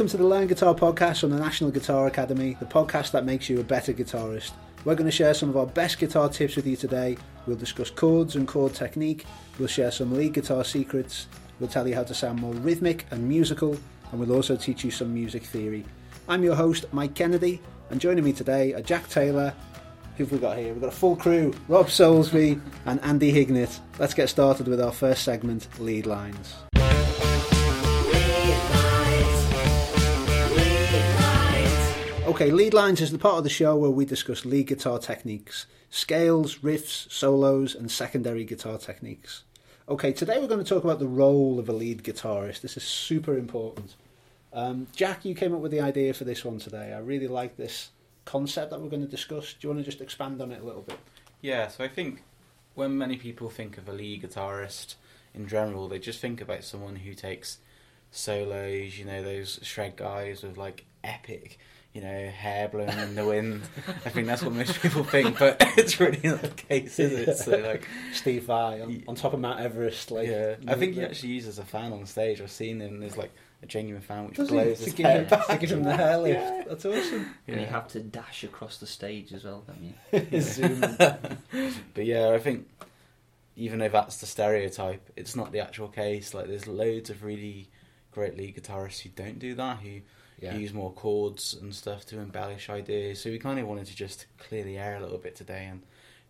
Welcome to the Learn Guitar podcast from the National Guitar Academy, the podcast that makes you a better guitarist. We're going to share some of our best guitar tips with you today. We'll discuss chords and chord technique. We'll share some lead guitar secrets. We'll tell you how to sound more rhythmic and musical, and we'll also teach you some music theory. I'm your host, Mike Kennedy, and joining me today are Jack Taylor. Who've we got here? We've got a full crew Rob Soulsby and Andy Hignett. Let's get started with our first segment lead lines. Okay, lead lines is the part of the show where we discuss lead guitar techniques, scales, riffs, solos, and secondary guitar techniques. Okay, today we're going to talk about the role of a lead guitarist. This is super important. Um, Jack, you came up with the idea for this one today. I really like this concept that we're going to discuss. Do you want to just expand on it a little bit? Yeah, so I think when many people think of a lead guitarist in general, they just think about someone who takes solos, you know, those shred guys with like epic, you know, hair blowing in the wind. I think that's what most people think, but it's really not the case, is it? So like Steve Vai on, on top of Mount Everest, like yeah, I think he actually uses a fan on stage. I've seen him. There's like a genuine fan which Does he? blows To his give hair him, back. to give him the hair lift. That's awesome. And you Yeah. have to dash across the stage as well, don't you? Zoom. But yeah, I think even though that's the stereotype, it's not the actual case. Like there's loads of really great lead guitarists who don't do that, who Yeah. use more chords and stuff to embellish ideas. So we kind of wanted to just clear the air a little bit today and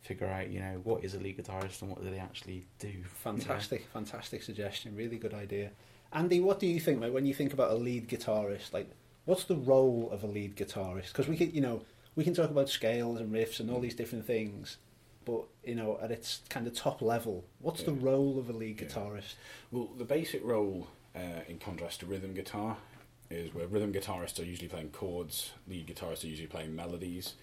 figure out, you know, what is a lead guitarist and what do they actually do. Fantastic, fantastic suggestion. Really good idea. Andy, what do you think, mate, when you think about a lead guitarist? Like, what's the role of a lead guitarist? Because we can, you know, we can talk about scales and riffs and all these different things, but you know, at its kind of top level, what's the role of a lead Yeah. guitarist? Well, the basic role, uh, in contrast to rhythm guitar, is where rhythm guitarists are usually playing chords, lead guitarists are usually playing melodies,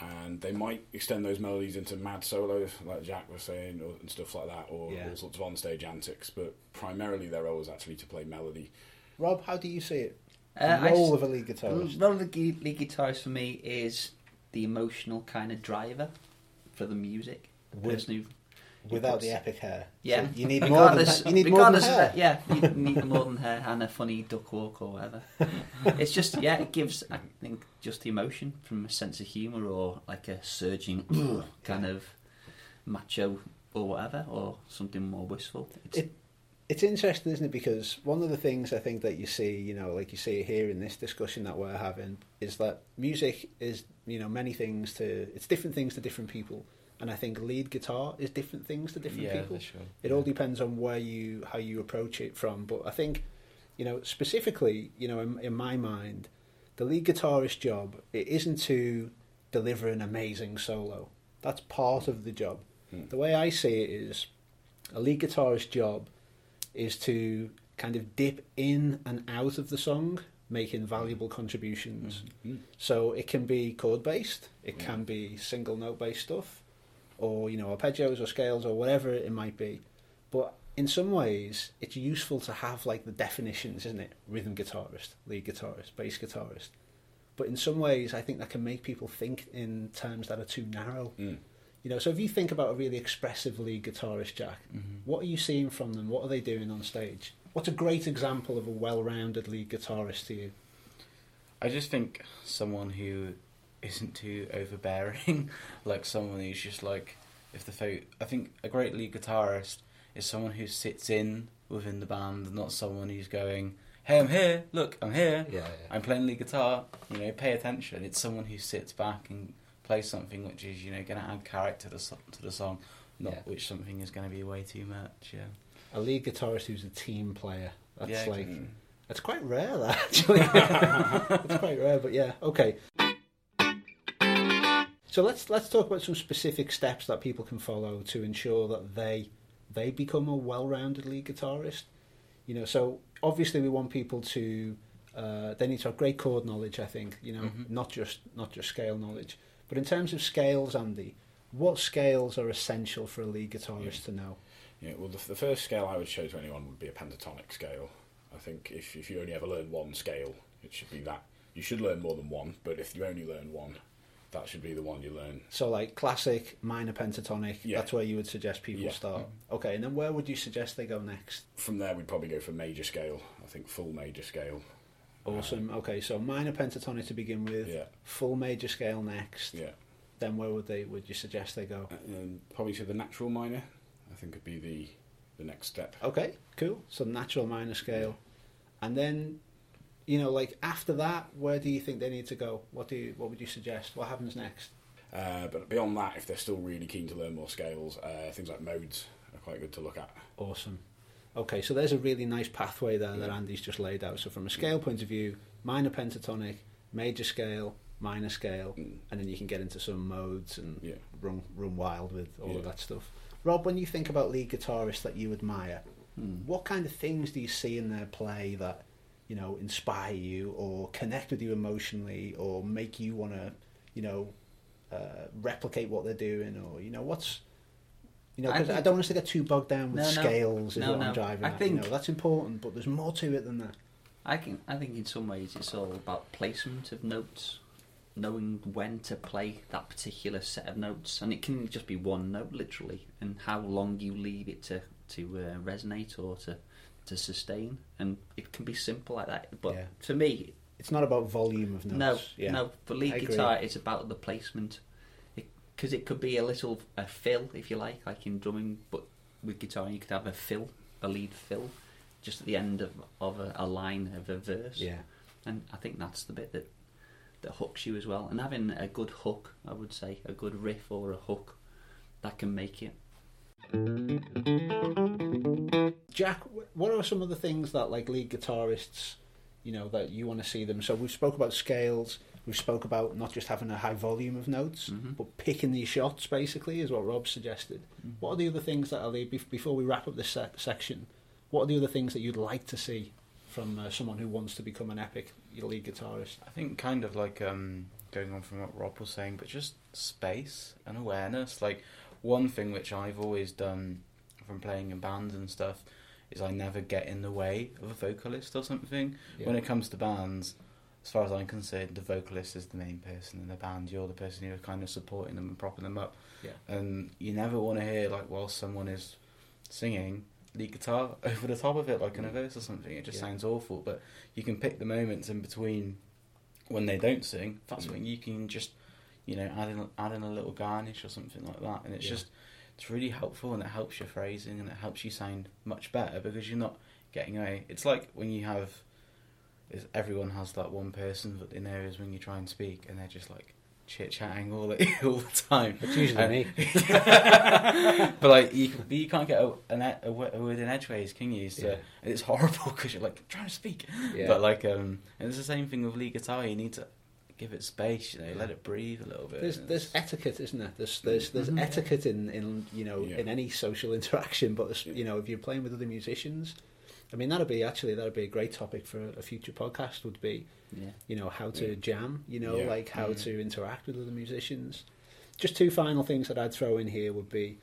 and they might extend those melodies into mad solos, like Jack was saying, or, and stuff like that, or Yeah. all sorts of on-stage antics. But primarily, their role is actually to play melody. Rob, how do you see it? The Uh, I role s- of a lead guitarist. The role of the lead guitarist for me is the emotional kind of driver for the music. The With- person who, Without the epic hair. yeah, So you need more than regardless, you need more than regardless hair. that, yeah, you need more than hair and a funny duck walk or whatever. it's just yeah, it gives I think just emotion from a sense of humour or like a surging kind of macho or whatever or something more wistful. It's, It- It's interesting, isn't it? Because one of the things I think that you see, you know, like you see here in this discussion that we're having, is that music is, you know, many things to, it's different things to different people. And I think lead guitar is different things to different yeah, people. sure. It all depends on where you, how you approach it from. But I think, you know, specifically, you know, in, in my mind, the lead guitarist job, it isn't to deliver an amazing solo. That's part of the job. Hmm. The way I see it is, a lead guitarist job is to kind of dip in and out of the song, making valuable contributions. Mm. So it can be chord based, it Yeah. can be single note based stuff, or you know arpeggios or scales or whatever it might be. But in some ways, it's useful to have like the definitions, isn't it? Rhythm guitarist, lead guitarist, bass guitarist. But in some ways, I think that can make people think in terms that are too narrow. Mm. You know, so if you think about a really expressive lead guitarist, Jack, Mhm. what are you seeing from them? What are they doing on stage? What's a great example of a well-rounded lead guitarist to you? I just think someone who isn't too overbearing, like someone who's just like, if the fo- I think a great lead guitarist is someone who sits in within the band, not someone who's going, "Hey, I'm here. Look, I'm here. Yeah, I'm playing lead guitar. You know, pay attention." It's someone who sits back and plays something which is you know going to add character to the, to the song, not Yeah. which something is going to be way too much. Yeah, A lead guitarist who's a team player. That's Yeah, like that's quite rare, that actually. it's quite rare, but yeah, okay. So let's let's talk about some specific steps that people can follow to ensure that they they become a well-rounded lead guitarist. You know, so obviously we want people to uh, they need to have great chord knowledge. I think you know, Mhm. not just not just scale knowledge, but in terms of scales, Andy, what scales are essential for a lead guitarist to know? Yeah, well, the, the first scale I would show to anyone would be a pentatonic scale. I think if, if you only ever learn one scale, it should be that. You should learn more than one, but if you only learn one, that should be the one you learn. So like classic minor pentatonic, Yeah. that's where you would suggest people Yeah. start. Okay, and then where would you suggest they go next? From there, we'd probably go for major scale. I think full major scale. Awesome. Um, okay, so minor pentatonic to begin with, Yeah, full major scale next. yeah. Then where would they? Would you suggest they go? And probably to the natural minor, I think would be the the next step. Okay, cool. So natural minor scale, and then, you know, like after that, where do you think they need to go? What do you? What would you suggest? What happens next? Uh, but beyond that, if they're still really keen to learn more scales, uh, things like modes are quite good to look at. Awesome. Okay, so there's a really nice pathway there that Andy's just laid out. So from a scale point of view, minor pentatonic, major scale, minor scale, Mm. and then you can get into some modes and Yeah. run run wild with all of that stuff. Rob, when you think about lead guitarists that you admire, Hmm. what kind of things do you see in their play that you know inspire you or connect with you emotionally or make you want to you know uh, replicate what they're doing or you know what's you know I 'cause I, think- don't want us to get too bogged down with No, no. scales is No, what I'm no. driving I at. think- you know, that's important but there's more to it than that I can. I think in some ways it's all about placement of notes, knowing when to play that particular set of notes, and it can just be one note literally, and how long you leave it to to uh, resonate or to to sustain, and it can be simple like that. But Yeah. for me, it's not about volume of notes no, yeah. no. For lead guitar, it's about the placement, because it, could be a little a fill if you like, like in drumming. But with guitar, you could have a fill, a lead fill, just at the end of of a, a line of a verse yeah and I think that's the bit that that hooks you as well. And having a good hook, I would say, a good riff or a hook, that can make it. Jack, what are some of the things that like lead guitarists, you know, that you want to see them? So we've spoke about scales. We've spoke about not just having a high volume of notes, Mhm. but picking these shots. Basically, is what Rob suggested. What are the other things that are bef- before we wrap up this sec- section? What are the other things that you'd like to see from uh, someone who wants to become an epic lead guitarist? I think kind of like um, going on from what Rob was saying, but just space and awareness. Like one thing which I've always done from playing in bands and stuff is I never get in the way of a vocalist or something. When it comes to bands, as far as I'm concerned, the vocalist is the main person in the band. You're the person who's kind of supporting them and propping them up. Yeah. And you never want to hear like while someone is singing lead guitar over the top of it, like in a verse or something. It just Yeah. sounds awful. But you can pick the moments in between when they don't sing. That's Mm. when you can just, you know, add in add in a little garnish or something like that, and it's Yeah. just it's really helpful and it helps your phrasing and it helps you sound much better because you're not getting away. It's like when you have, is everyone has that one person that they know is when you try and speak and they're just like chit chatting all the, all the time. It's usually And- me. but like you, you can't get a, a, a word in edgeways, can you? So Yeah. it's horrible because you're like trying to speak, Yeah. but like um, and it's the same thing with lead guitar. You need to give it space, you know, let it breathe a little bit. There's there's etiquette, isn't there? There's there's there's Mhm. etiquette in, in you know Yeah. in any social interaction, but you know if you're playing with other musicians, I mean that'd be actually that'd be a great topic for a, a future podcast. Would be Yeah. you know how to Yeah. jam, you know Yeah. like how Mm. to interact with other musicians. Just two final things that I'd throw in here would be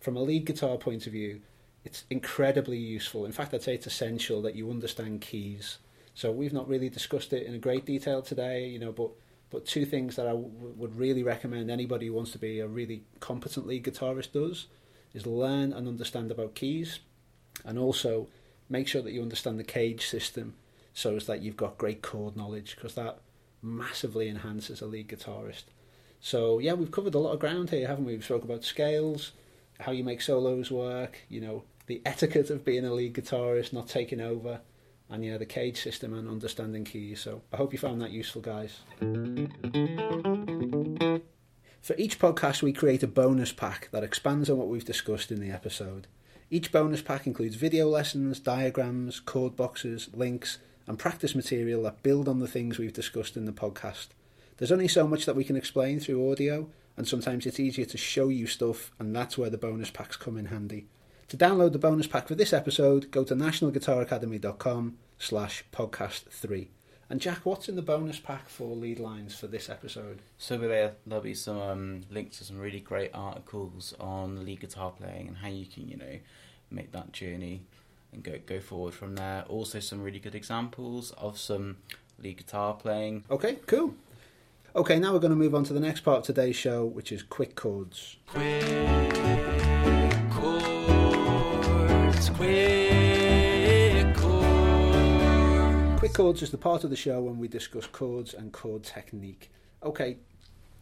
from a lead guitar point of view, it's incredibly useful. In fact, I'd say it's essential that you understand keys. So we've not really discussed it in a great detail today, you know, but but two things that I w- would really recommend anybody who wants to be a really competent lead guitarist does is learn and understand about keys, and also make sure that you understand the CAGED system, so as that you've got great chord knowledge, because that massively enhances a lead guitarist. So yeah, we've covered a lot of ground here, haven't we? We've spoke about scales, how you make solos work, you know, the etiquette of being a lead guitarist, not taking over, and yeah, the CAGED system and understanding keys. So I hope you found that useful, guys. For each podcast, we create a bonus pack that expands on what we've discussed in the episode. Each bonus pack includes video lessons, diagrams, chord boxes, links, and practice material that build on the things we've discussed in the podcast. There's only so much that we can explain through audio, and sometimes it's easier to show you stuff, and that's where the bonus packs come in handy. To download the bonus pack for this episode, go to nationalguitaracademy.com slash podcast 3. And Jack, what's in the bonus pack for lead lines for this episode? So there, there'll be some um, links to some really great articles on lead guitar playing and how you can, you know, make that journey and go go forward from there. Also, some really good examples of some lead guitar playing. Okay, cool. Okay, now we're going to move on to the next part of today's show, which is quick chords. Quick chords, quick chords. Quick Chords is the part of the show when we discuss chords and chord technique. Okay,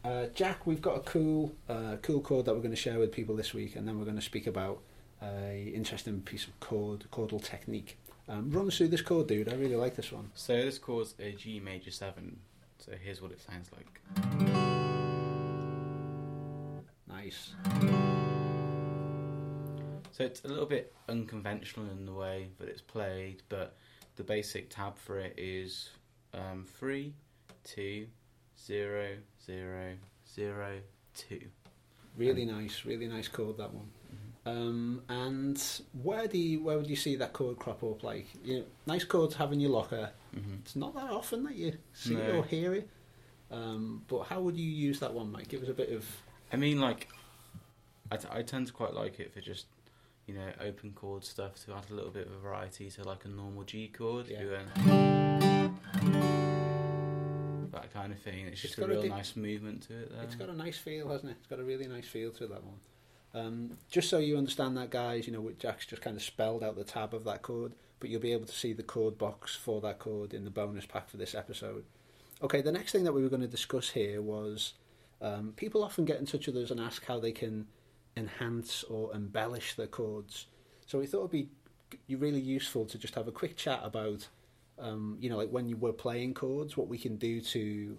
uh, Jack, we've got a cool, uh, cool chord that we're going to share with people this week, and then we're going to speak about a interesting piece of chord, chordal technique. Um, run us through this chord, dude. I really like this one. So this chord's a G major seven. So here's what it sounds like. Nice. So it's a little bit unconventional in the way that it's played, but the basic tab for it is um, three, two, zero, zero, zero, two. Really nice, really nice chord that one. Um, and where do you, where would you see that chord crop up? Like, you know, nice chord to have in your locker. hmm It's not that often that you see it or hear it. Um, but how would you use that one, Mike? Give us a bit of I mean, like, I, t- I tend to quite like it for just, you know, open chord stuff to add a little bit of variety to like a normal G chord. Yeah. You went- that kind of thing. It's It's just a got a real di- nice movement to it. There. It's got a nice feel, hasn't it? It's got a really nice feel to that one. Um, just so you understand that, guys, you know, Jack's just kind of spelled out the tab of that chord, but you'll be able to see the chord box for that chord in the bonus pack for this episode. Okay, the next thing that we were going to discuss here was um, people often get in touch with us and ask how they can enhance or embellish their chords. So we thought it'd be really useful to just have a quick chat about, um, you know, like when you were playing chords, what we can do to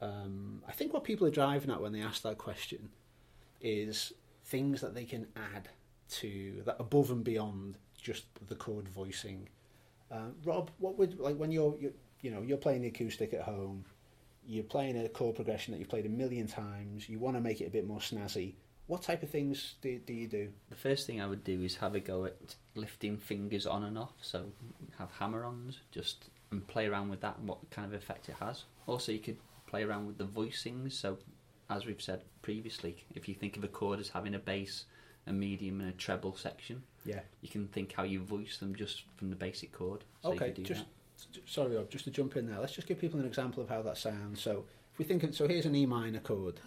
um, I think what people are driving at when they ask that question is things that they can add to that above and beyond just the chord voicing. Uh, Rob, what would like when you're, you you know you're playing the acoustic at home, you're playing a chord progression that you've played a million times, you want to make it a bit more snazzy. What type of things do, do you do? The first thing I would do is have a go at lifting fingers on and off. So have hammer-ons, just and play around with that and what kind of effect it has. Also, you could play around with the voicings. So, as we've said previously, if you think of a chord as having a bass, a medium, and a treble section, Yeah. you can think how you voice them just from the basic chord. So Okay, just that. sorry, Rob, just to jump in there. Let's just give people an example of how that sounds. So, if we think, of, so here's an E minor chord.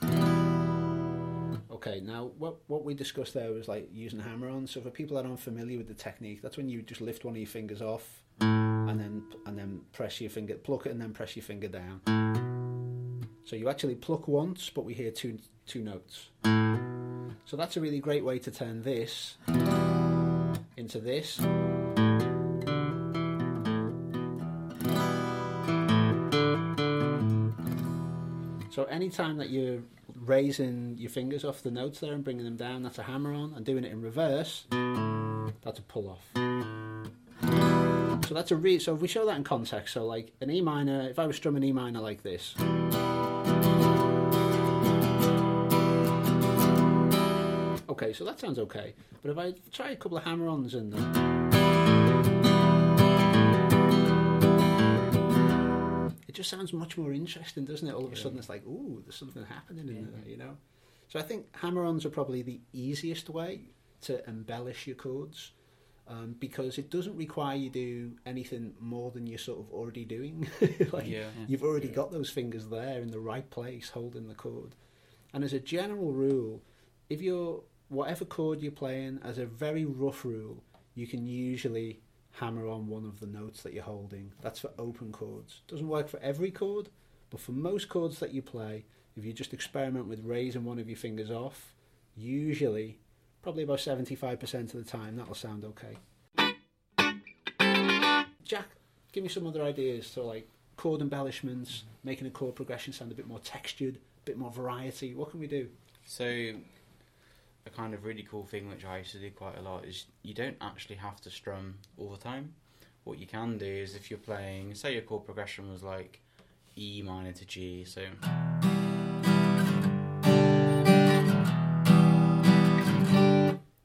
Okay, now what what we discussed there was like using hammer on. So for people that aren't familiar with the technique, that's when you just lift one of your fingers off, and then and then press your finger, pluck it, and then press your finger down. So you actually pluck once, but we hear two two notes. So that's a really great way to turn this into this. So anytime that you're raising your fingers off the notes there and bringing them down, that's a hammer on, and doing it in reverse, that's a pull off. So that's a re- so if we show that in context, so like an E minor, if I was strumming E minor like this. Okay, so that sounds okay. But if I try a couple of hammer-ons in there. Just sounds much more interesting, doesn't it? All of a Yeah. sudden, it's like, ooh, there's something happening in Yeah. there, you know. So I think hammer-ons are probably the easiest way to embellish your chords um, because it doesn't require you do anything more than you're sort of already doing. like yeah. You've already got those fingers there in the right place holding the chord. And as a general rule, if you're whatever chord you're playing, as a very rough rule, you can usually hammer on one of the notes that you're holding. That's for open chords. Doesn't work for every chord, but for most chords that you play, if you just experiment with raising one of your fingers off, usually, probably about 75% of the time, that'll sound okay. Jack, give me some other ideas. So, like chord embellishments, making a chord progression sound a bit more textured, a bit more variety. What can we do? So, a kind of really cool thing which I used to do quite a lot is you don't actually have to strum all the time. What you can do is if you're playing, say your chord progression was like E minor to G, so.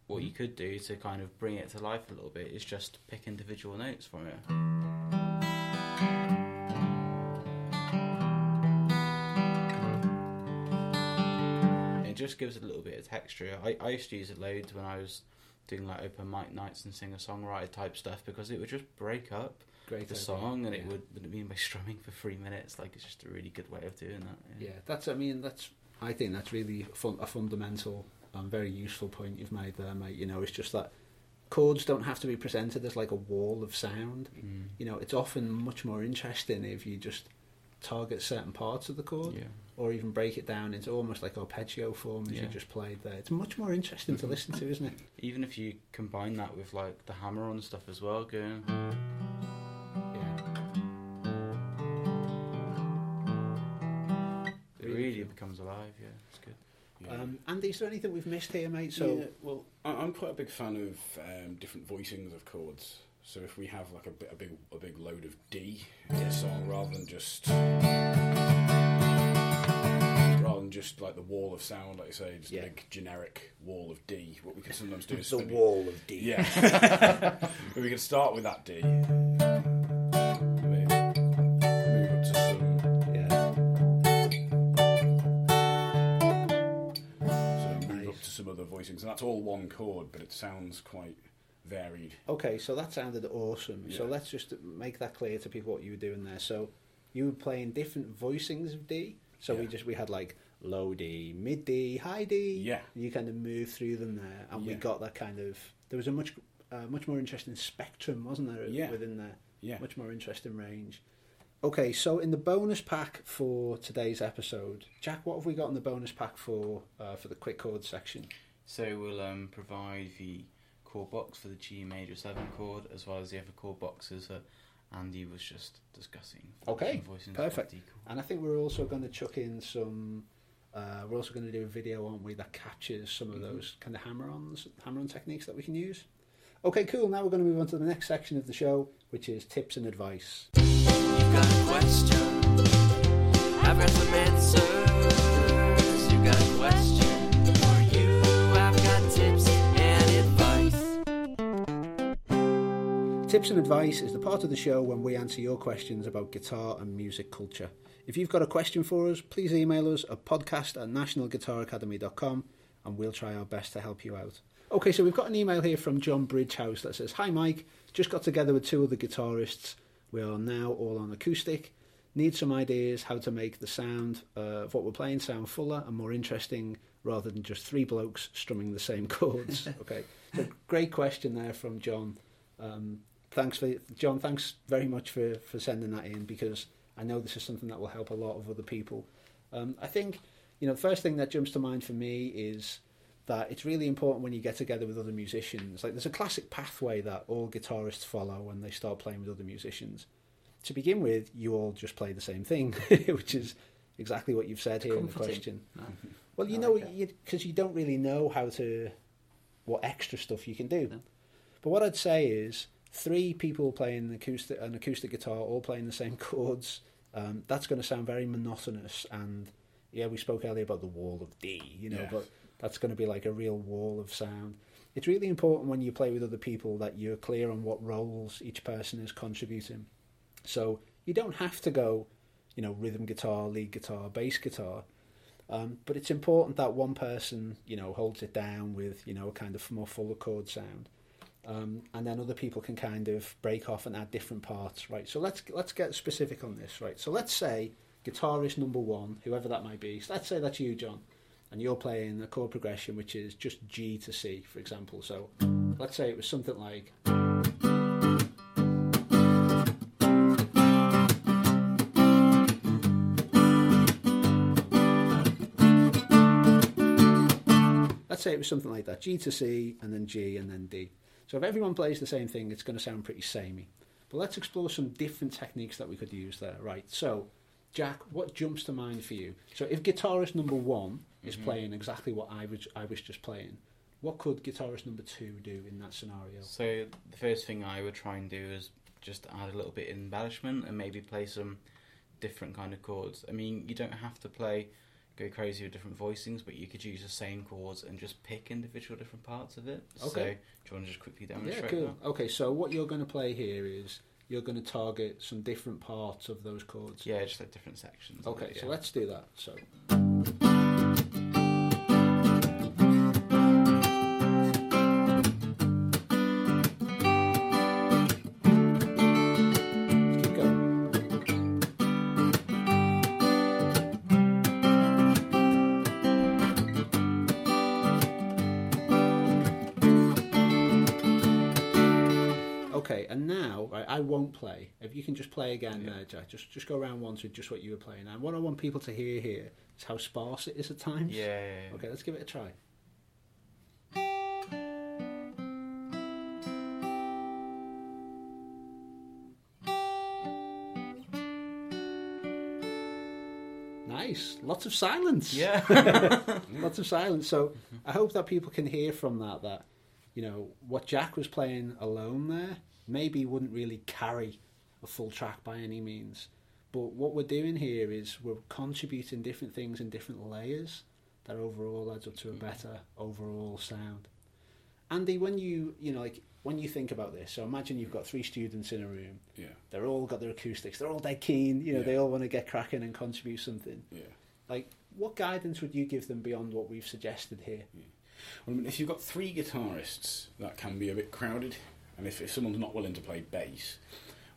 What you could do to kind of bring it to life a little bit is just pick individual notes from it. Just gives it a little bit of texture. I, I used to use it loads when I was doing like open mic nights and singer songwriter type stuff because it would just break up Great the song and it would wouldn't mean by strumming for three minutes. Like it's just a really good way of doing that. Yeah, that's. I mean, that's. I think that's really fun, a fundamental and very useful point you've made there, mate. You know, it's just that chords don't have to be presented as like a wall of sound. Mm. You know, it's often much more interesting if you just target certain parts of the chord, Yeah. or even break it down into almost like arpeggio form as you just played there. It's much more interesting to listen to, isn't it? Even if you combine that with like the hammer on stuff as well, going. Yeah. It really becomes alive. Yeah, it's good. Yeah. Um, Andy, is there anything we've missed here, mate? So, yeah, well, I- I'm quite a big fan of um, different voicings of chords. So if we have like a, a big a big load of D in a song, rather than just rather than just like the wall of sound, like you say, just Yeah. a big generic wall of D. What we can sometimes do is the maybe- wall of D. Yeah. but we can start with that D. Maybe Move up to some. Yeah. Sort move up to some other voicings, and that's all one chord, but it sounds quite varied. Okay, so that sounded awesome. So let's just make that clear to people what you were doing there. So you were playing different voicings of D. So we just we had like low D, mid D, high D. Yeah. You kind of moved through them there, and we got that kind of. There was a much uh, much more interesting spectrum, wasn't there? Yeah. Within there, Yeah. much more interesting range. Okay, so in the bonus pack for today's episode, Jack, what have we got in the bonus pack for uh, for the quick chord section? So we'll um, provide the chord box for the G major seven chord, as well as the other chord boxes that Andy was just discussing. Okay, Some perfect. And I think we're also going to chuck in some. Uh, we're also going to do a video, aren't we, that captures some of Mhm. those kind of hammer-ons, hammer-on techniques that we can use. Okay, cool. Now we're going to move on to the next section of the show, which is tips and advice. You've got a Tips and advice is the part of the show when we answer your questions about guitar and music culture. If you've got a question for us, please email us at podcast at nationalguitaracademy.com and we'll try our best to help you out. Okay, so we've got an email here from John Bridgehouse that says, Hi Mike, just got together with two other guitarists. We are now all on acoustic. Need some ideas how to make the sound uh, of what we're playing sound fuller and more interesting rather than just three blokes strumming the same chords. okay, so great question there from John. Um, thanks for John. Thanks very much for, for sending that in because I know this is something that will help a lot of other people. Um, I think you know the first thing that jumps to mind for me is that it's really important when you get together with other musicians. Like there's a classic pathway that all guitarists follow when they start playing with other musicians. To begin with, you all just play the same thing, which is exactly what you've said here in the question. No. Well, you I know, like it. because you, don't really know how to, what extra stuff you can do. No. But what I'd say is three people playing acoustic, an acoustic guitar, all playing the same chords. Um, that's going to sound very monotonous, and yeah, we spoke earlier about the wall of D, you know, Yeah. but that's going to be like a real wall of sound. It's really important when you play with other people that you're clear on what roles each person is contributing. So you don't have to go, you know, rhythm guitar, lead guitar, bass guitar. Um, but it's important that one person, you know, holds it down with, you know, a kind of more fuller chord sound, um, and then other people can kind of break off and add different parts, right? So let's let's get specific on this, right? So let's say guitarist number one, whoever that might be. So let's say that's you, John, and you're playing a chord progression which is just G to C, for example. So let's say it was something like. Let's say it was something like that G to C, and then G, and then D. So if everyone plays the same thing, it's going to sound pretty samey. But let's explore some different techniques that we could use there, right? So, Jack, what jumps to mind for you? So if guitarist number one is Mhm. playing exactly what I was, I was just playing, what could guitarist number two do in that scenario? So the first thing I would try and do is just add a little bit of embellishment and maybe play some different kind of chords. I mean, you don't have to play go crazy with different voicings, but you could use the same chords and just pick individual different parts of it. So, do you want to just quickly demonstrate Yeah, cool. that? Okay, so what you're going to play here is you're going to target some different parts of those chords. Yeah, just like different sections. Okay, it, so let's do that. So. I won't play. If you can just play again, Yeah. uh, Jack, just just go around once with just what you were playing. And what I want people to hear here is how sparse it is at times. Yeah, yeah, yeah. Okay, let's give it a try. Nice. Lots of silence. Yeah. Lots of silence. So I hope that people can hear from that that, you know, what Jack was playing alone there maybe wouldn't really carry a full track by any means. But what we're doing here is we're contributing different things in different layers that overall adds up to a mm. better overall sound. Andy, when you you know like when you think about this, so imagine you've got three students in a room. Yeah, They're all got their acoustics. They're all dead keen. You know, Yeah. they all want to get cracking and contribute something. yeah. Like, what guidance would you give them beyond what we've suggested here? Well, I mean, if you've got three guitarists, that can be a bit crowded. And if, if someone's not willing to play bass,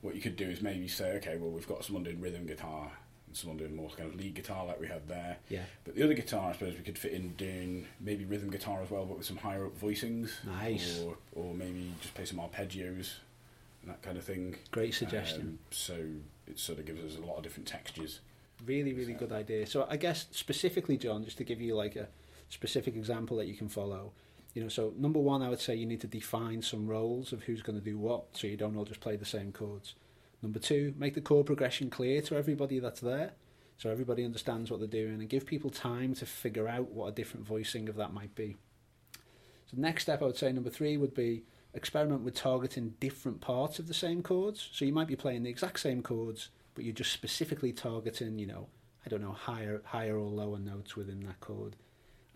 what you could do is maybe say, okay, well, we've got someone doing rhythm guitar and someone doing more kind of lead guitar like we had there. Yeah. But the other guitar, I suppose, we could fit in doing maybe rhythm guitar as well, but with some higher up voicings. Nice. Or, or maybe just play some arpeggios and that kind of thing. Great suggestion. Um, so it sort of gives us a lot of different textures. Really, really good idea. So I guess specifically, John, just to give you like a specific example that you can follow. You know, so number one, I would say you need to define some roles of who's going to do what, so you don't all just play the same chords. Number two, make the chord progression clear to everybody that's there, so everybody understands what they're doing, and give people time to figure out what a different voicing of that might be. So next step, I would say, number three would be experiment with targeting different parts of the same chords. So you might be playing the exact same chords, but you're just specifically targeting, you know, I don't know, higher, higher or lower notes within that chord.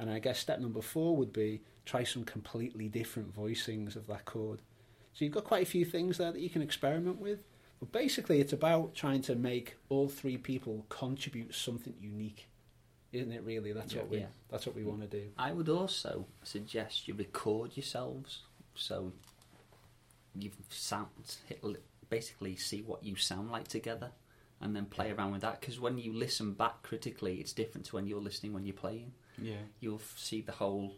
And I guess step number four would be try some completely different voicings of that chord. So you've got quite a few things there that you can experiment with. But basically, it's about trying to make all three people contribute something unique, isn't it? Really, that's what we Yeah. that's what we want to do. I would also suggest you record yourselves so you sound basically see what you sound like together and then play around with that because when you listen back critically it's different to when you're listening when you're playing Yeah. you'll f- see the whole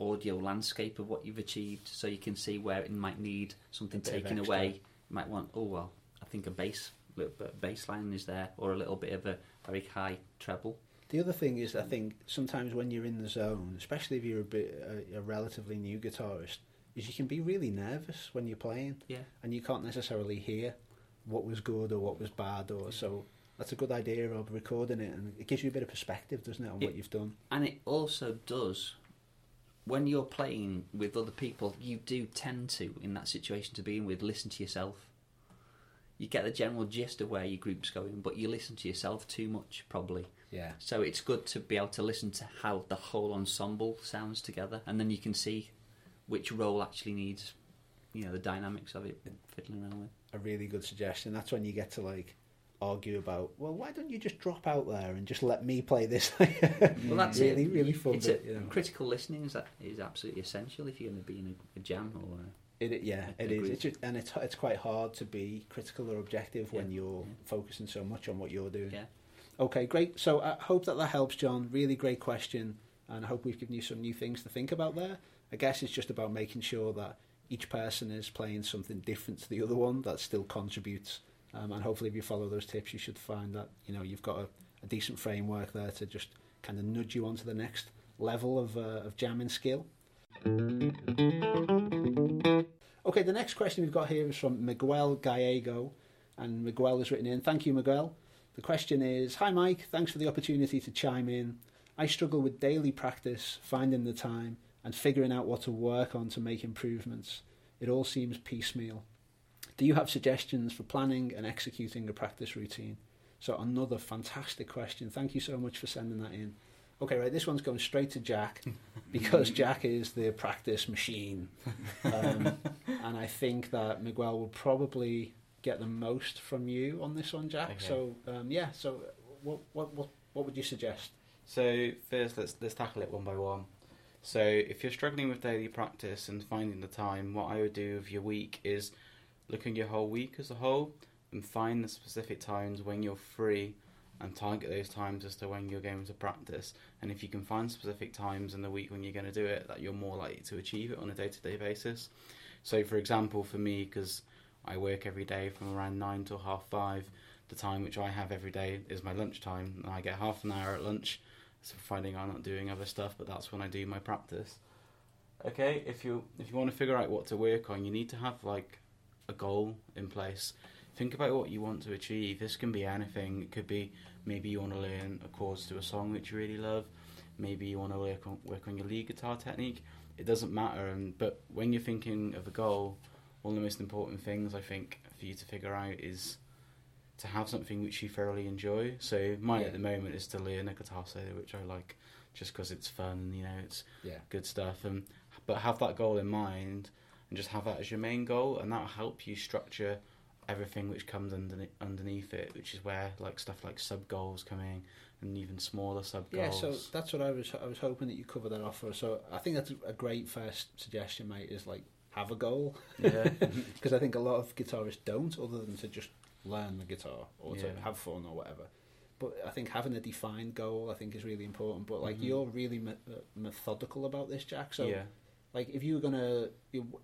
audio landscape of what you've achieved so you can see where it might need something A bit of taken away. You might want oh well I think a bass little bit of bass line is there or a little bit of a very high treble. The other thing is, I think sometimes when you're in the zone, especially if you're a bit a, a relatively new guitarist, is you can be really nervous when you're playing, yeah. And you can't necessarily hear what was good or what was bad, or so. That's a good idea of recording it, and it gives you a bit of perspective, doesn't it, on what you've done? And it also does, when you're playing with other people, you do tend to, in that situation to be in with, listen to yourself. You get the general gist of where your group's going, but you listen to yourself too much, probably. Yeah. So it's good to be able to listen to how the whole ensemble sounds together, and then you can see which role actually needs, you know, the dynamics of it fiddling around with. A really good suggestion. That's when you get to like argue about, well, why don't you just drop out there and just let me play this? Well, that's really, it. really fun It's bit, a, you know. critical listening is that is absolutely essential if you're going to be in a, a jam or. A, It, yeah, I it is. It's just, and it's it's quite hard to be critical or objective when you're Yeah. focusing so much on what you're doing. yeah. Okay, great. So I hope that that helps, John. Really great question, and I hope we've given you some new things to think about there. I guess it's just about making sure that each person is playing something different to the other one that still contributes. Um, and hopefully, if you follow those tips, you should find that you know you've got a, a decent framework there to just kind of nudge you onto the next level of uh, of jamming skill. Okay, the next question we've got here is from Miguel Gallego, and Miguel has written in. Thank you, Miguel. The question is Hi, Mike. Thanks for the opportunity to chime in. I struggle with daily practice, finding the time, and figuring out what to work on to make improvements. It all seems piecemeal. Do you have suggestions for planning and executing a practice routine? So, another fantastic question. Thank you so much for sending that in. Okay, right, this one's going straight to Jack because Jack is the practice machine. Um, and I think that Miguel will probably get the most from you on this one, Jack. Okay. So, um, yeah, so what, what, what, what would you suggest? So first, let's let's tackle it one by one. So if you're struggling with daily practice and finding the time, what I would do with your week is look your whole week as a whole and find the specific times when you're free and target those times as to when you're going to practice. And if you can find specific times in the week when you're going to do it, that you're more likely to achieve it on a day-to-day basis. So, for example, for me, because I work every day from around nine till half five. The time which I have every day is my lunchtime, and I get half an hour at lunch. So finding I'm not doing other stuff, but that's when I do my practice. Okay, if you if you want to figure out what to work on, you need to have like a goal in place. Think about what you want to achieve. This can be anything. It could be maybe you want to learn a chords to a song which you really love. Maybe you want to work on work on your lead guitar technique. It doesn't matter. And but when you're thinking of a goal, one of the most important things I think for you to figure out is to have something which you thoroughly enjoy. So mine Yeah. at the moment is to learn a guitar solo, which I like just because it's fun. You know, it's Yeah. good stuff. And but have that goal in mind and just have that as your main goal, and that'll help you structure everything which comes underneath, underneath it, which is where like stuff like sub goals come in and even smaller sub goals. Yeah, so that's what I was. I was hoping that you cover that off for. us. So I think that's a great first suggestion, mate. Is like have a goal yeah, because I think a lot of guitarists don't, other than to just learn the guitar or to have fun or whatever. But I think having a defined goal, I think, is really important. But like Mhm. you're really me- methodical about this, Jack. So yeah. Like if you were gonna,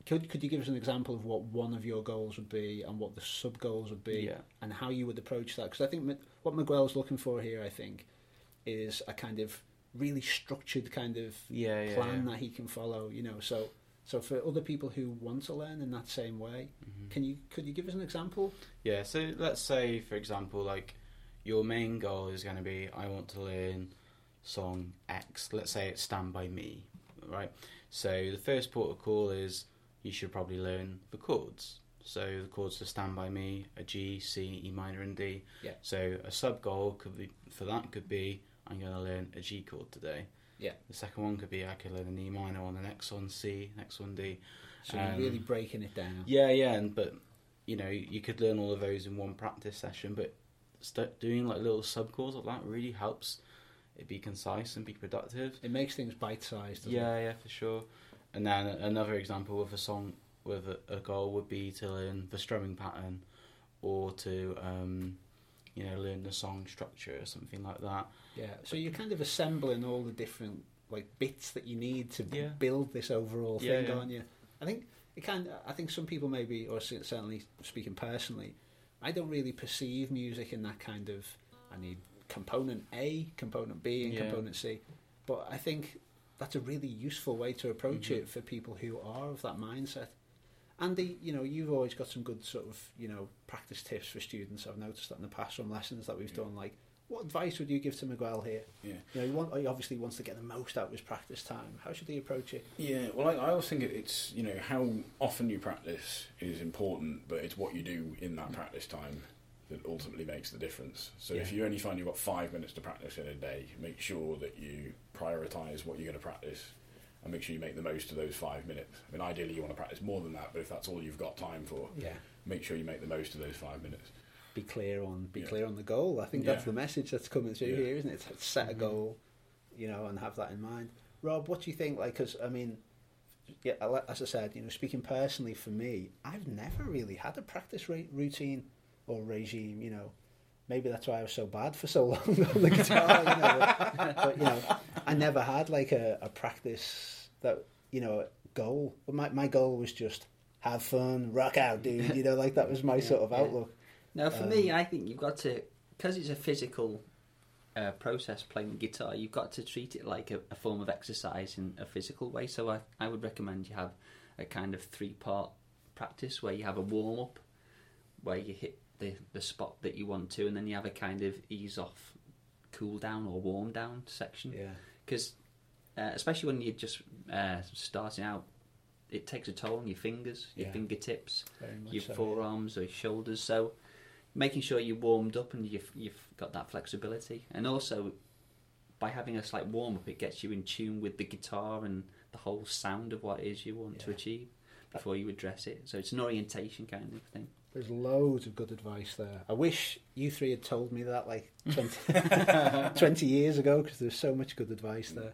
could could you give us an example of what one of your goals would be and what the sub goals would be? Yeah. and how you would approach that. Because I think what Miguel's looking for here, I think, is a kind of really structured kind of Yeah, yeah, plan that he can follow. You know, so so for other people who want to learn in that same way, Mhm. can you could you give us an example? Yeah, so let's say, for example, like your main goal is going to be I want to learn song X. Let's say it's Stand By Me, right? So the first port of call is you should probably learn the chords. So the chords to Stand By Me are G, C, E minor, and D. Yeah. So a sub goal could be for that could be I'm going to learn a G chord today. Yeah. The second one could be I could learn an E minor on the next one C, next one D. So Um, you're really breaking it down. Yeah, yeah, and but you know you could learn all of those in one practice session, but doing like little sub calls like that really helps it be concise and be productive. It makes things bite-sized. doesn't Yeah, yeah, for sure. And then another example with a song with a, a goal would be to learn the strumming pattern, or to um, you know learn the song structure or something like that. Yeah. So you're kind of assembling all the different like bits that you need to Yeah. build this overall Yeah, thing, yeah. aren't you? I think it can. I think some people maybe, or certainly speaking personally, I don't really perceive music in that kind of. I need component A, component B, and Yeah. component C. But I think that's a really useful way to approach Mhm. it for people who are of that mindset. Andy, you know, you've always got some good sort of, you know, practice tips for students. I've noticed that in the past from lessons that we've Yeah. done. Like, what advice would you give to Miguel here? Yeah. You know, he, want, he obviously wants to get the most out of his practice time. How should he approach it? Yeah, well, I, I always think it's you know how often you practice is important, but it's what you do in that practice time that ultimately makes the difference. So if you only find you've got five minutes to practice in a day, make sure that you prioritise what you're going to practice and make sure you make the most of those five minutes. I mean, ideally you want to practice more than that, but if that's all you've got time for, Yeah. make sure you make the most of those five minutes. Be clear on be Yeah. clear on the goal. I think that's Yeah. the message that's coming through Yeah. here, isn't it? Set a Mhm. goal, you know, and have that in mind. Rob, what do you think? Like, because I mean, yeah, as I said, you know, speaking personally for me, I've never really had a practice routine or regime. You know, maybe that's why I was so bad for so long on the guitar. you know, but, you know, I never had like a, a practice that you know goal. But my my goal was just have fun, rock out, dude. You know, like that was my sort of Yeah. outlook. No, for Um, me, I think you've got to because it's a physical uh, process playing guitar. You've got to treat it like a, a form of exercise in a physical way. So I, I would recommend you have a kind of three part practice where you have a warm up, where you hit the the spot that you want to, and then you have a kind of ease off, cool down or warm down section Yeah. because uh, especially when you're just uh, starting out, it takes a toll on your fingers, your Yeah. fingertips, your so, yeah. forearms or your shoulders. So making sure you're warmed up and you've you've got that flexibility, and also by having a slight warm up, it gets you in tune with the guitar and the whole sound of what it is you want to achieve before you address it. So it's an orientation kind of thing. There's loads of good advice there. I wish you three had told me that like 20, 20 years ago because there's so much good advice there.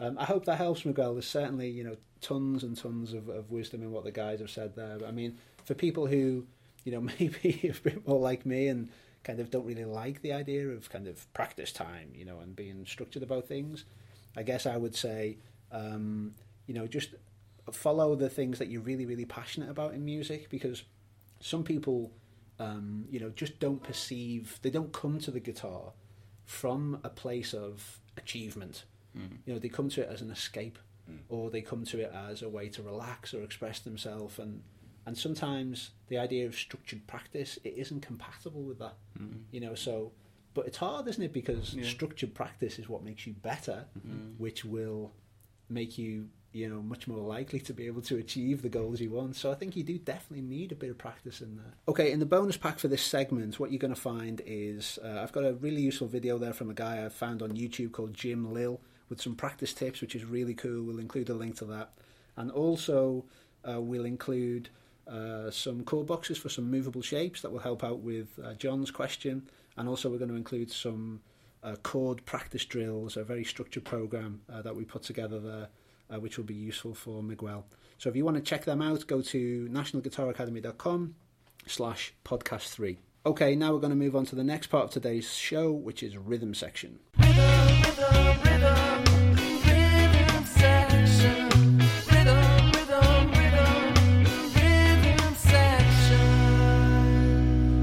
Um, I hope that helps, Miguel. There's certainly you know tons and tons of, of wisdom in what the guys have said there. But I mean, for people who you know maybe a bit more like me and kind of don't really like the idea of kind of practice time, you know, and being structured about things, I guess I would say, um, you know, just follow the things that you're really really passionate about in music because some people, um, you know, just don't perceive, they don't come to the guitar from a place of achievement. Mm. You know, they come to it as an escape, Mm. or they come to it as a way to relax or express themselves. And and sometimes the idea of structured practice it isn't compatible with that. Mm. You know, so but it's hard, isn't it? Because Yeah. structured practice is what makes you better, Mm. which will make you you know much more likely to be able to achieve the goals you want. So I think you do definitely need a bit of practice in there. Okay, in the bonus pack for this segment, what you're going to find is uh, I've got a really useful video there from a guy I found on YouTube called Jim Lill with some practice tips, which is really cool. We'll include a link to that, and also uh, we'll include. Uh, some chord boxes for some movable shapes that will help out with uh, John's question, and also we're going to include some uh, chord practice drills, a very structured program uh, that we put together there, uh, which will be useful for Miguel. So if you want to check them out, go to nationalguitaracademy.com slash podcast three. Okay, now we're going to move on to the next part of today's show, which is rhythm section. Rhythm, rhythm, rhythm,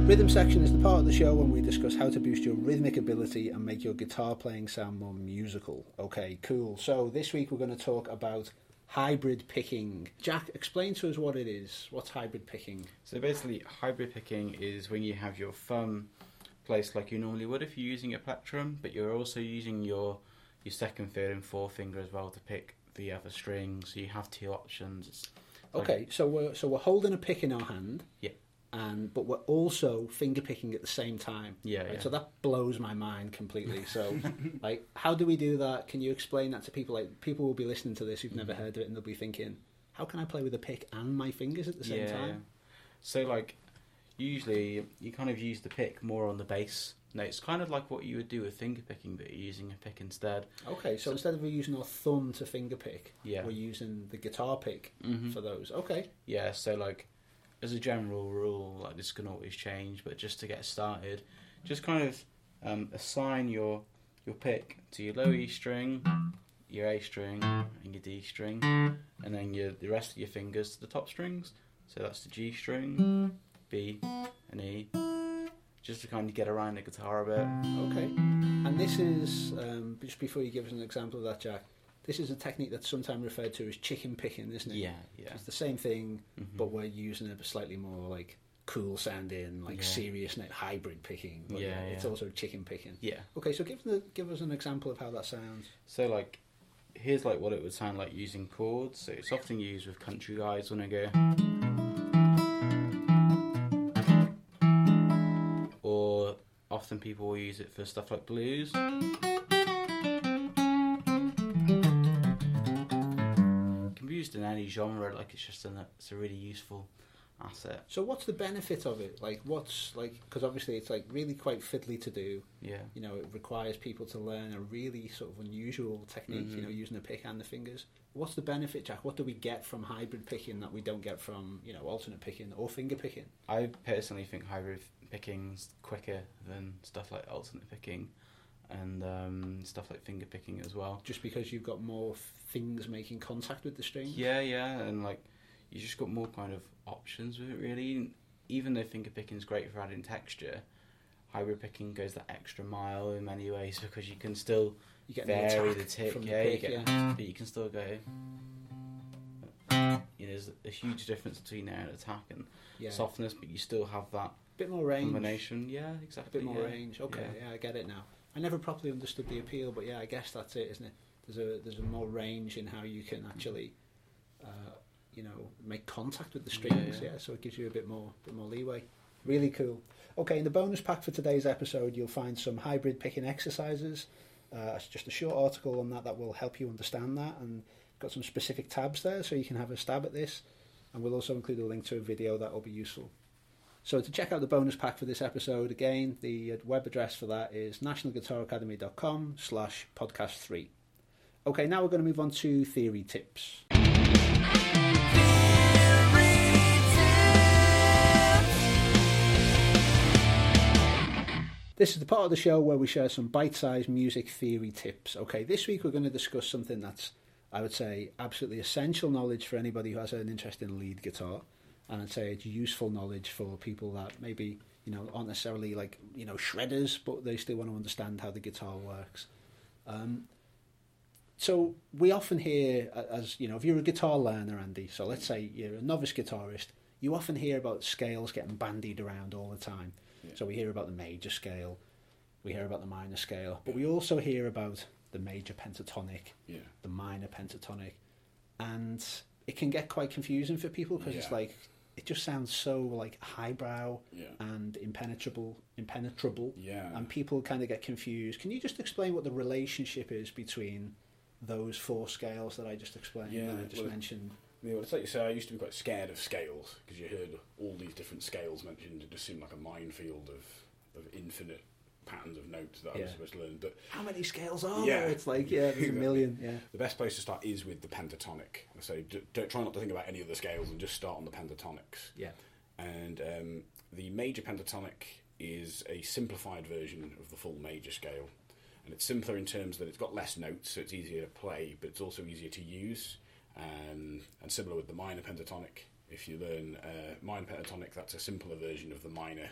Rhythm section is the part of the show when we discuss how to boost your rhythmic ability and make your guitar playing sound more musical. Okay, cool. So this week we're going to talk about hybrid picking. Jack, explain to us what it is. What's hybrid picking? So basically, hybrid picking is when you have your thumb placed like you normally would if you're using a plectrum, but you're also using your your second, third, and fourth finger as well to pick the other strings. So you have two options. It's like- Okay, so we're so we're holding a pick in our hand. Yeah. And but we're also finger picking at the same time. Yeah, right? yeah. So that blows my mind completely. So, like, how do we do that? Can you explain that to people? Like, people will be listening to this who've never Mm-hmm. heard of it, and they'll be thinking, "How can I play with a pick and my fingers at the same yeah. time?" So like, usually you kind of use the pick more on the bass. No, it's kind of like what you would do with finger picking, but you're using a pick instead. Okay, so, instead of using our thumb to finger pick, Yeah. we're using the guitar pick Mhm. for those. Okay. Yeah, so like as a general rule, like this can always change, but just to get started, just kind of um, assign your your pick to your low E string, your A string, and your D string, and then your the rest of your fingers to the top strings. So that's the G string, B, and E. Just to kind of get around the guitar a bit. Okay. And this is um, just before you give us an example of that, Jack. This is a technique that's sometimes referred to as chicken picking, isn't it? Yeah, yeah. It's the same thing, Mhm. but we're using a slightly more like cool sounding, like Yeah. serious note hybrid picking. But Yeah, it's yeah. also chicken picking. yeah. Okay, so give the, give us an example of how that sounds. So like, here's like what it would sound like using chords. So it's often used with country guys when I go. Or often people will use it for stuff like blues. Genre. Like it's just an, it's a really useful asset. So what's the benefit of it? Like, what's like? Because obviously it's like really quite fiddly to do. Yeah. You know, it requires people to learn a really sort of unusual technique. You Mhm. know, using the pick and the fingers. What's the benefit, Jack? What do we get from hybrid picking that we don't get from you know alternate picking or finger picking? I personally think hybrid picking's quicker than stuff like alternate picking and um, stuff like finger picking as well. Just because you've got more things making contact with the string. Yeah, yeah, and like you just got more kind of options with it really. Even though finger picking is great for adding texture, hybrid picking goes that extra mile in many ways because you can still You get vary the tick, from yeah, the you get, yeah. but you can still go. You know, there's a huge difference between air and attack and yeah. softness, but you still have that bit more range. combination. Yeah, A exactly. bit more yeah. range. Okay, yeah. I get it now. I never properly understood the appeal, but yeah, I guess that's it, isn't it? There's a there's a more range in how you can actually, uh, you know, make contact with the strings. Yeah, Yeah, yeah. so it gives you a bit more bit more leeway. Really cool. Okay, in the bonus pack for today's episode, you'll find some hybrid picking exercises. Uh, it's just a short article on that that will help you understand that, and got some specific tabs there, so you can have a stab at this. And we'll also include a link to a video that will be useful. So to check out the bonus pack for this episode, again, the web address for that is nationalguitaracademy.com slash podcast 3. Okay, now we're going to move on to theory tips. This is the part of the show where we share some bite-sized music theory tips. Okay, this week we're going to discuss something that's, I would say, absolutely essential knowledge for anybody who has an interest in lead guitar. And I'd say it's useful knowledge for people that maybe you know aren't necessarily like you know shredders, but they still want to understand how the guitar works. Um, so we often hear, as you know, if you're a guitar learner, Andy. So let's say you're a novice guitarist, you often hear about scales getting bandied around all the time. Yeah. So we hear about the major scale, we hear about the minor scale, but we also hear about the major pentatonic, Yeah. the minor pentatonic, and it can get quite confusing for people because it's like it just sounds so like highbrow Yeah. and impenetrable, impenetrable, Yeah. and people kind of get confused. Can you just explain what the relationship is between those four scales that I just explained? Yeah, I just well, mentioned. Yeah, well, it's like you say, I used to be quite scared of scales because you heard all these different scales mentioned. It just seemed like a minefield of, of infinite patterns of notes that I was Yeah. supposed to learn. But How many scales are Yeah. there? It's like yeah, there's a million. Yeah. the best place to start is with the pentatonic. So don't try not to think about any of the scales and just start on the pentatonics. Yeah. And um, the major pentatonic is a simplified version of the full major scale. And it's simpler in terms that it's got less notes, so it's easier to play, but it's also easier to use. Um, and similar with the minor pentatonic. If you learn uh, minor pentatonic, that's a simpler version of the minor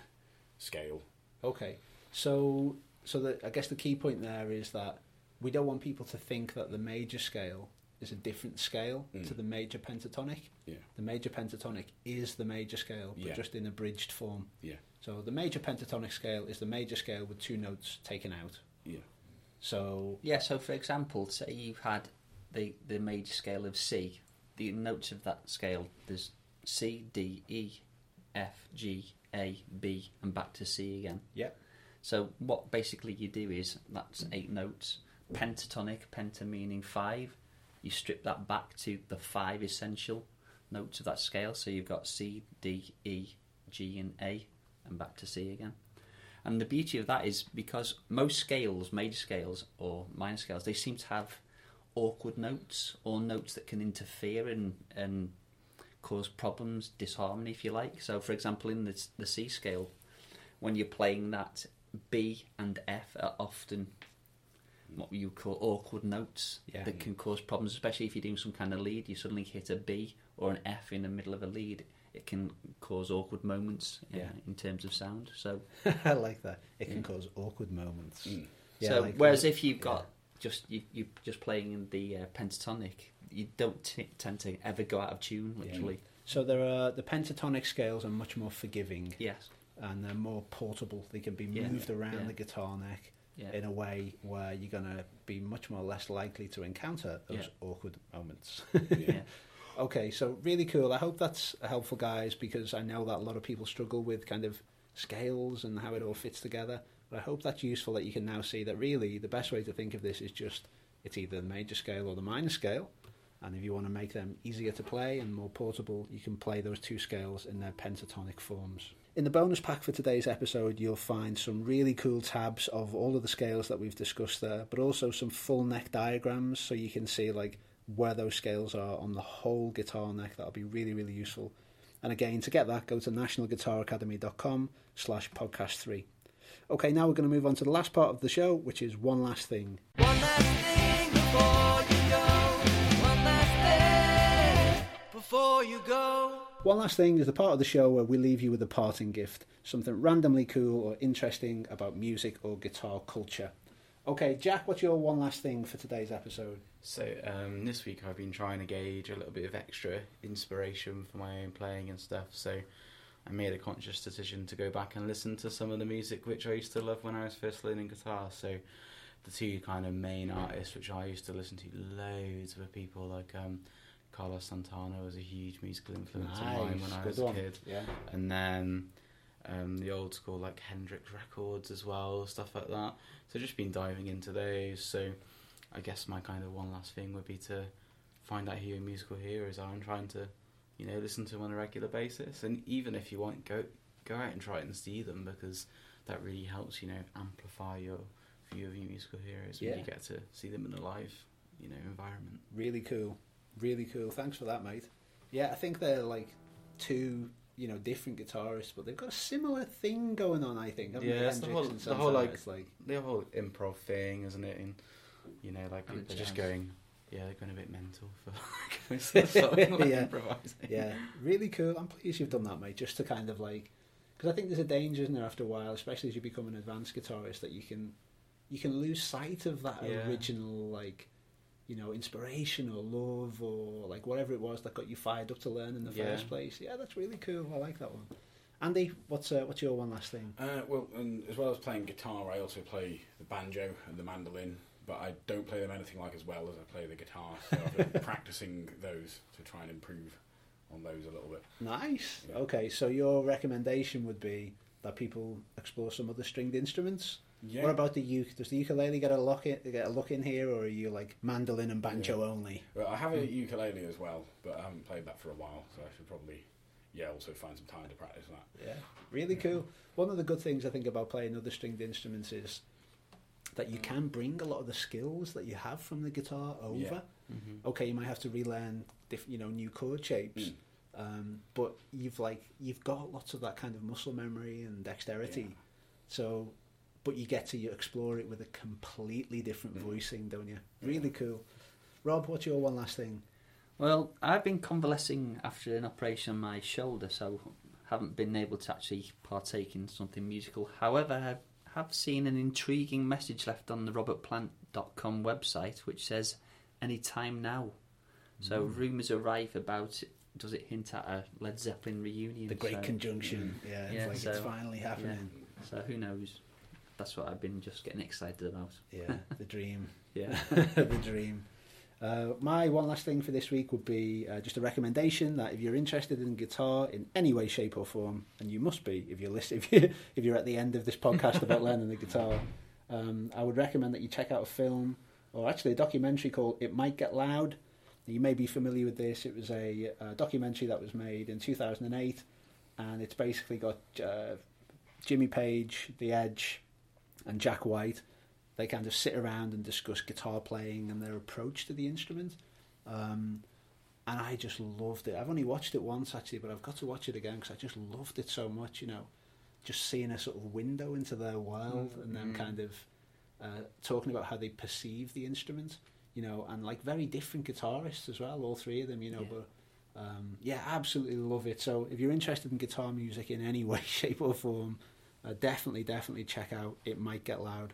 scale. Okay. So so the, I guess the key point there is that we don't want people to think that the major scale is a different scale Mm. to the major pentatonic. Yeah, The major pentatonic is the major scale, but Yeah. just in abridged form. yeah, So the major pentatonic scale is the major scale with two notes taken out. yeah, So Yeah, so for example, say you had the, the major scale of C, the notes of that scale, there's C, D, E, F, G, A, B, and back to C again. yeah, So what basically you do is, that's eight notes, pentatonic, penta meaning five, you strip that back to the five essential notes of that scale, so you've got C, D, E, G, and A, and back to C again. And the beauty of that is because most scales, major scales or minor scales, they seem to have awkward notes or notes that can interfere and and cause problems, disharmony, if you like. So, for example, in the, the C scale, when you're playing that, B and F are often what you call awkward notes Yeah. that can cause problems, especially if you're doing some kind of lead. You suddenly hit a B or an F in the middle of a lead. It can cause awkward moments uh, Yeah. in terms of sound. So, I like that. It can Yeah. cause awkward moments. Mm. So like whereas that. if you've got just you you just playing in the uh, pentatonic, you don't t- tend to ever go out of tune. Literally, So there are the pentatonic scales are much more forgiving yes, and they're more portable. They can be Yeah. moved around Yeah. the guitar neck yeah, in a way where you're going to be much more less likely to encounter those awkward moments. yeah. okay, so really cool. I hope that's helpful, guys, because I know that a lot of people struggle with kind of scales and how it all fits together. But I hope that's useful that you can now see that really the best way to think of this is just it's either the major scale or the minor scale. And if you want to make them easier to play and more portable, you can play those two scales in their pentatonic forms. In the bonus pack for today's episode, you'll find some really cool tabs of all of the scales that we've discussed there, but also some full neck diagrams so you can see like where those scales are on the whole guitar neck. That'll be really, really useful. And again, to get that, go to nationalguitaracademy.com slash podcast three. Okay, now we're going to move on to the last part of the show, which is one last thing. One last thing before you go. One last thing before you go. One last thing is the part of the show where we leave you with a parting gift, something randomly cool or interesting about music or guitar culture. Okay, Jack, what's your one last thing for today's episode? So um, this week I've been trying to gauge a little bit of extra inspiration for my own playing and stuff. So I made a conscious decision to go back and listen to some of the music which I used to love when I was first learning guitar. So the two kind of main artists which I used to listen to loads were people like um, Carlos Santana was a huge musical influence of mine when I good was a one. kid Yeah. and then um, the old school like Hendrix records as well, stuff like that. So just been diving into those. So I guess my kind of one last thing would be to find out who your musical heroes are and trying to, you know, listen to them on a regular basis. And even if you want, go go out and try it and see them because that really helps, you know, amplify your view of your musical heroes when Yeah. you get to see them in a live, you know, environment. Really cool. Really cool. Thanks for that, mate. Yeah, I think they're like two, you know, different guitarists, but they've got a similar thing going on, I think. Yeah, they? it's the whole- the whole, like- like the whole improv thing, isn't it? And you know, like And the people just going yeah, they're going a bit mental for going to like, Yeah. improvising. Yeah, really cool. I'm pleased you've done that, mate. Just to kind of like, because I think there's a danger, isn't there, after a while, especially as you become an advanced guitarist, that you can you can lose sight of that Yeah. original like, you know, inspiration or love or like whatever it was that got you fired up to learn in the Yeah. first place. Yeah, that's really cool. I like that one. Andy, what's uh, what's your one last thing? Uh, well, and as well as playing guitar, I also play the banjo and the mandolin, but I don't play them anything like as well as I play the guitar. So I've been practicing those to try and improve on those a little bit. Nice. Yeah. Okay, so your recommendation would be that people explore some other stringed instruments. Yeah. What about the uke? Does the ukulele get a look in, get a look in here, or are you like mandolin and banjo only? Well, I have a ukulele as well, but I haven't played that for a while, so I should probably, yeah, also find some time to practice that. Yeah, really cool. One of the good things I think about playing other stringed instruments is that you can bring a lot of the skills that you have from the guitar over. Yeah. Mm-hmm. Okay, you might have to relearn, diff- you know, new chord shapes, Mm. um, but you've like you've got lots of that kind of muscle memory and dexterity. Yeah. So, but you get to explore it with a completely different Mm. voicing, don't you? Really cool. Rob, what's your one last thing? Well, I've been convalescing after an operation on my shoulder, so haven't been able to actually partake in something musical. However, I have seen an intriguing message left on the robertplant.com website which says anytime now. So Mm. rumours are rife about does it hint at a Led Zeppelin reunion? The Great so, Conjunction. Yeah, it's Yeah, like it's finally happening. so who knows? That's what I've been just getting excited about. Yeah, the dream. Yeah. the dream. Uh, my one last thing for this week would be uh, just a recommendation that if you're interested in guitar in any way, shape, or form, and you must be if you're listen, if, you, if you're at the end of this podcast about learning the guitar, um, I would recommend that you check out a film or actually a documentary called "It Might Get Loud." You may be familiar with this. It was a, uh documentary that was made in 2008, and it's basically got uh, Jimmy Page, The Edge, and Jack White they kind of sit around and discuss guitar playing and their approach to the instrument. Um, and I just loved it. I've only watched it once actually, but I've got to watch it again because I just loved it so much. You know, just seeing a sort of window into their world and them Mm. kind of uh, talking about how they perceive the instrument. You know, and like very different guitarists as well, all three of them. You know, Yeah. but um, yeah, absolutely love it. So if you're interested in guitar music in any way, shape, or form, uh, definitely, definitely check out It Might Get Loud.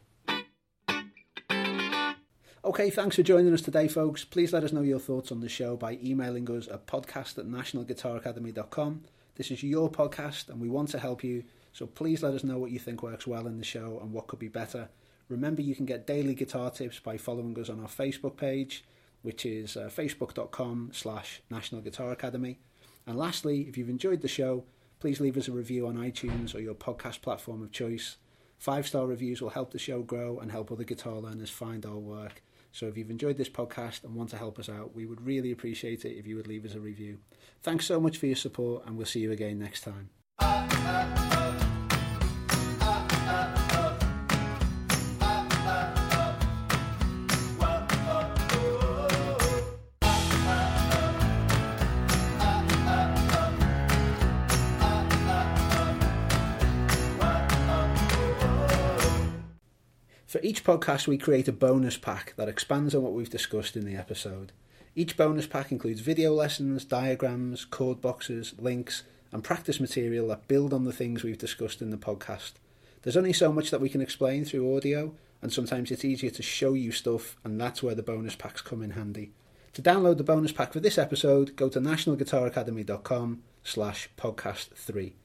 Okay, thanks for joining us today, folks. Please let us know your thoughts on the show by emailing us at podcast at nationalguitaracademy.com. This is your podcast and we want to help you, so please let us know what you think works well in the show and what could be better. Remember, you can get daily guitar tips by following us on our Facebook page, which is uh, facebook.com slash National Guitar Academy. And lastly, if you've enjoyed the show, please leave us a review on iTunes or your podcast platform of choice. Five star reviews will help the show grow and help other guitar learners find our work. So if you've enjoyed this podcast and want to help us out, we would really appreciate it if you would leave us a review. Thanks so much for your support, and we'll see you again next time. Each podcast, we create a bonus pack that expands on what we've discussed in the episode. Each bonus pack includes video lessons, diagrams, chord boxes, links, and practice material that build on the things we've discussed in the podcast. There's only so much that we can explain through audio, and sometimes it's easier to show you stuff, and that's where the bonus packs come in handy. To download the bonus pack for this episode, go to nationalguitaracademy.com slash podcast 3.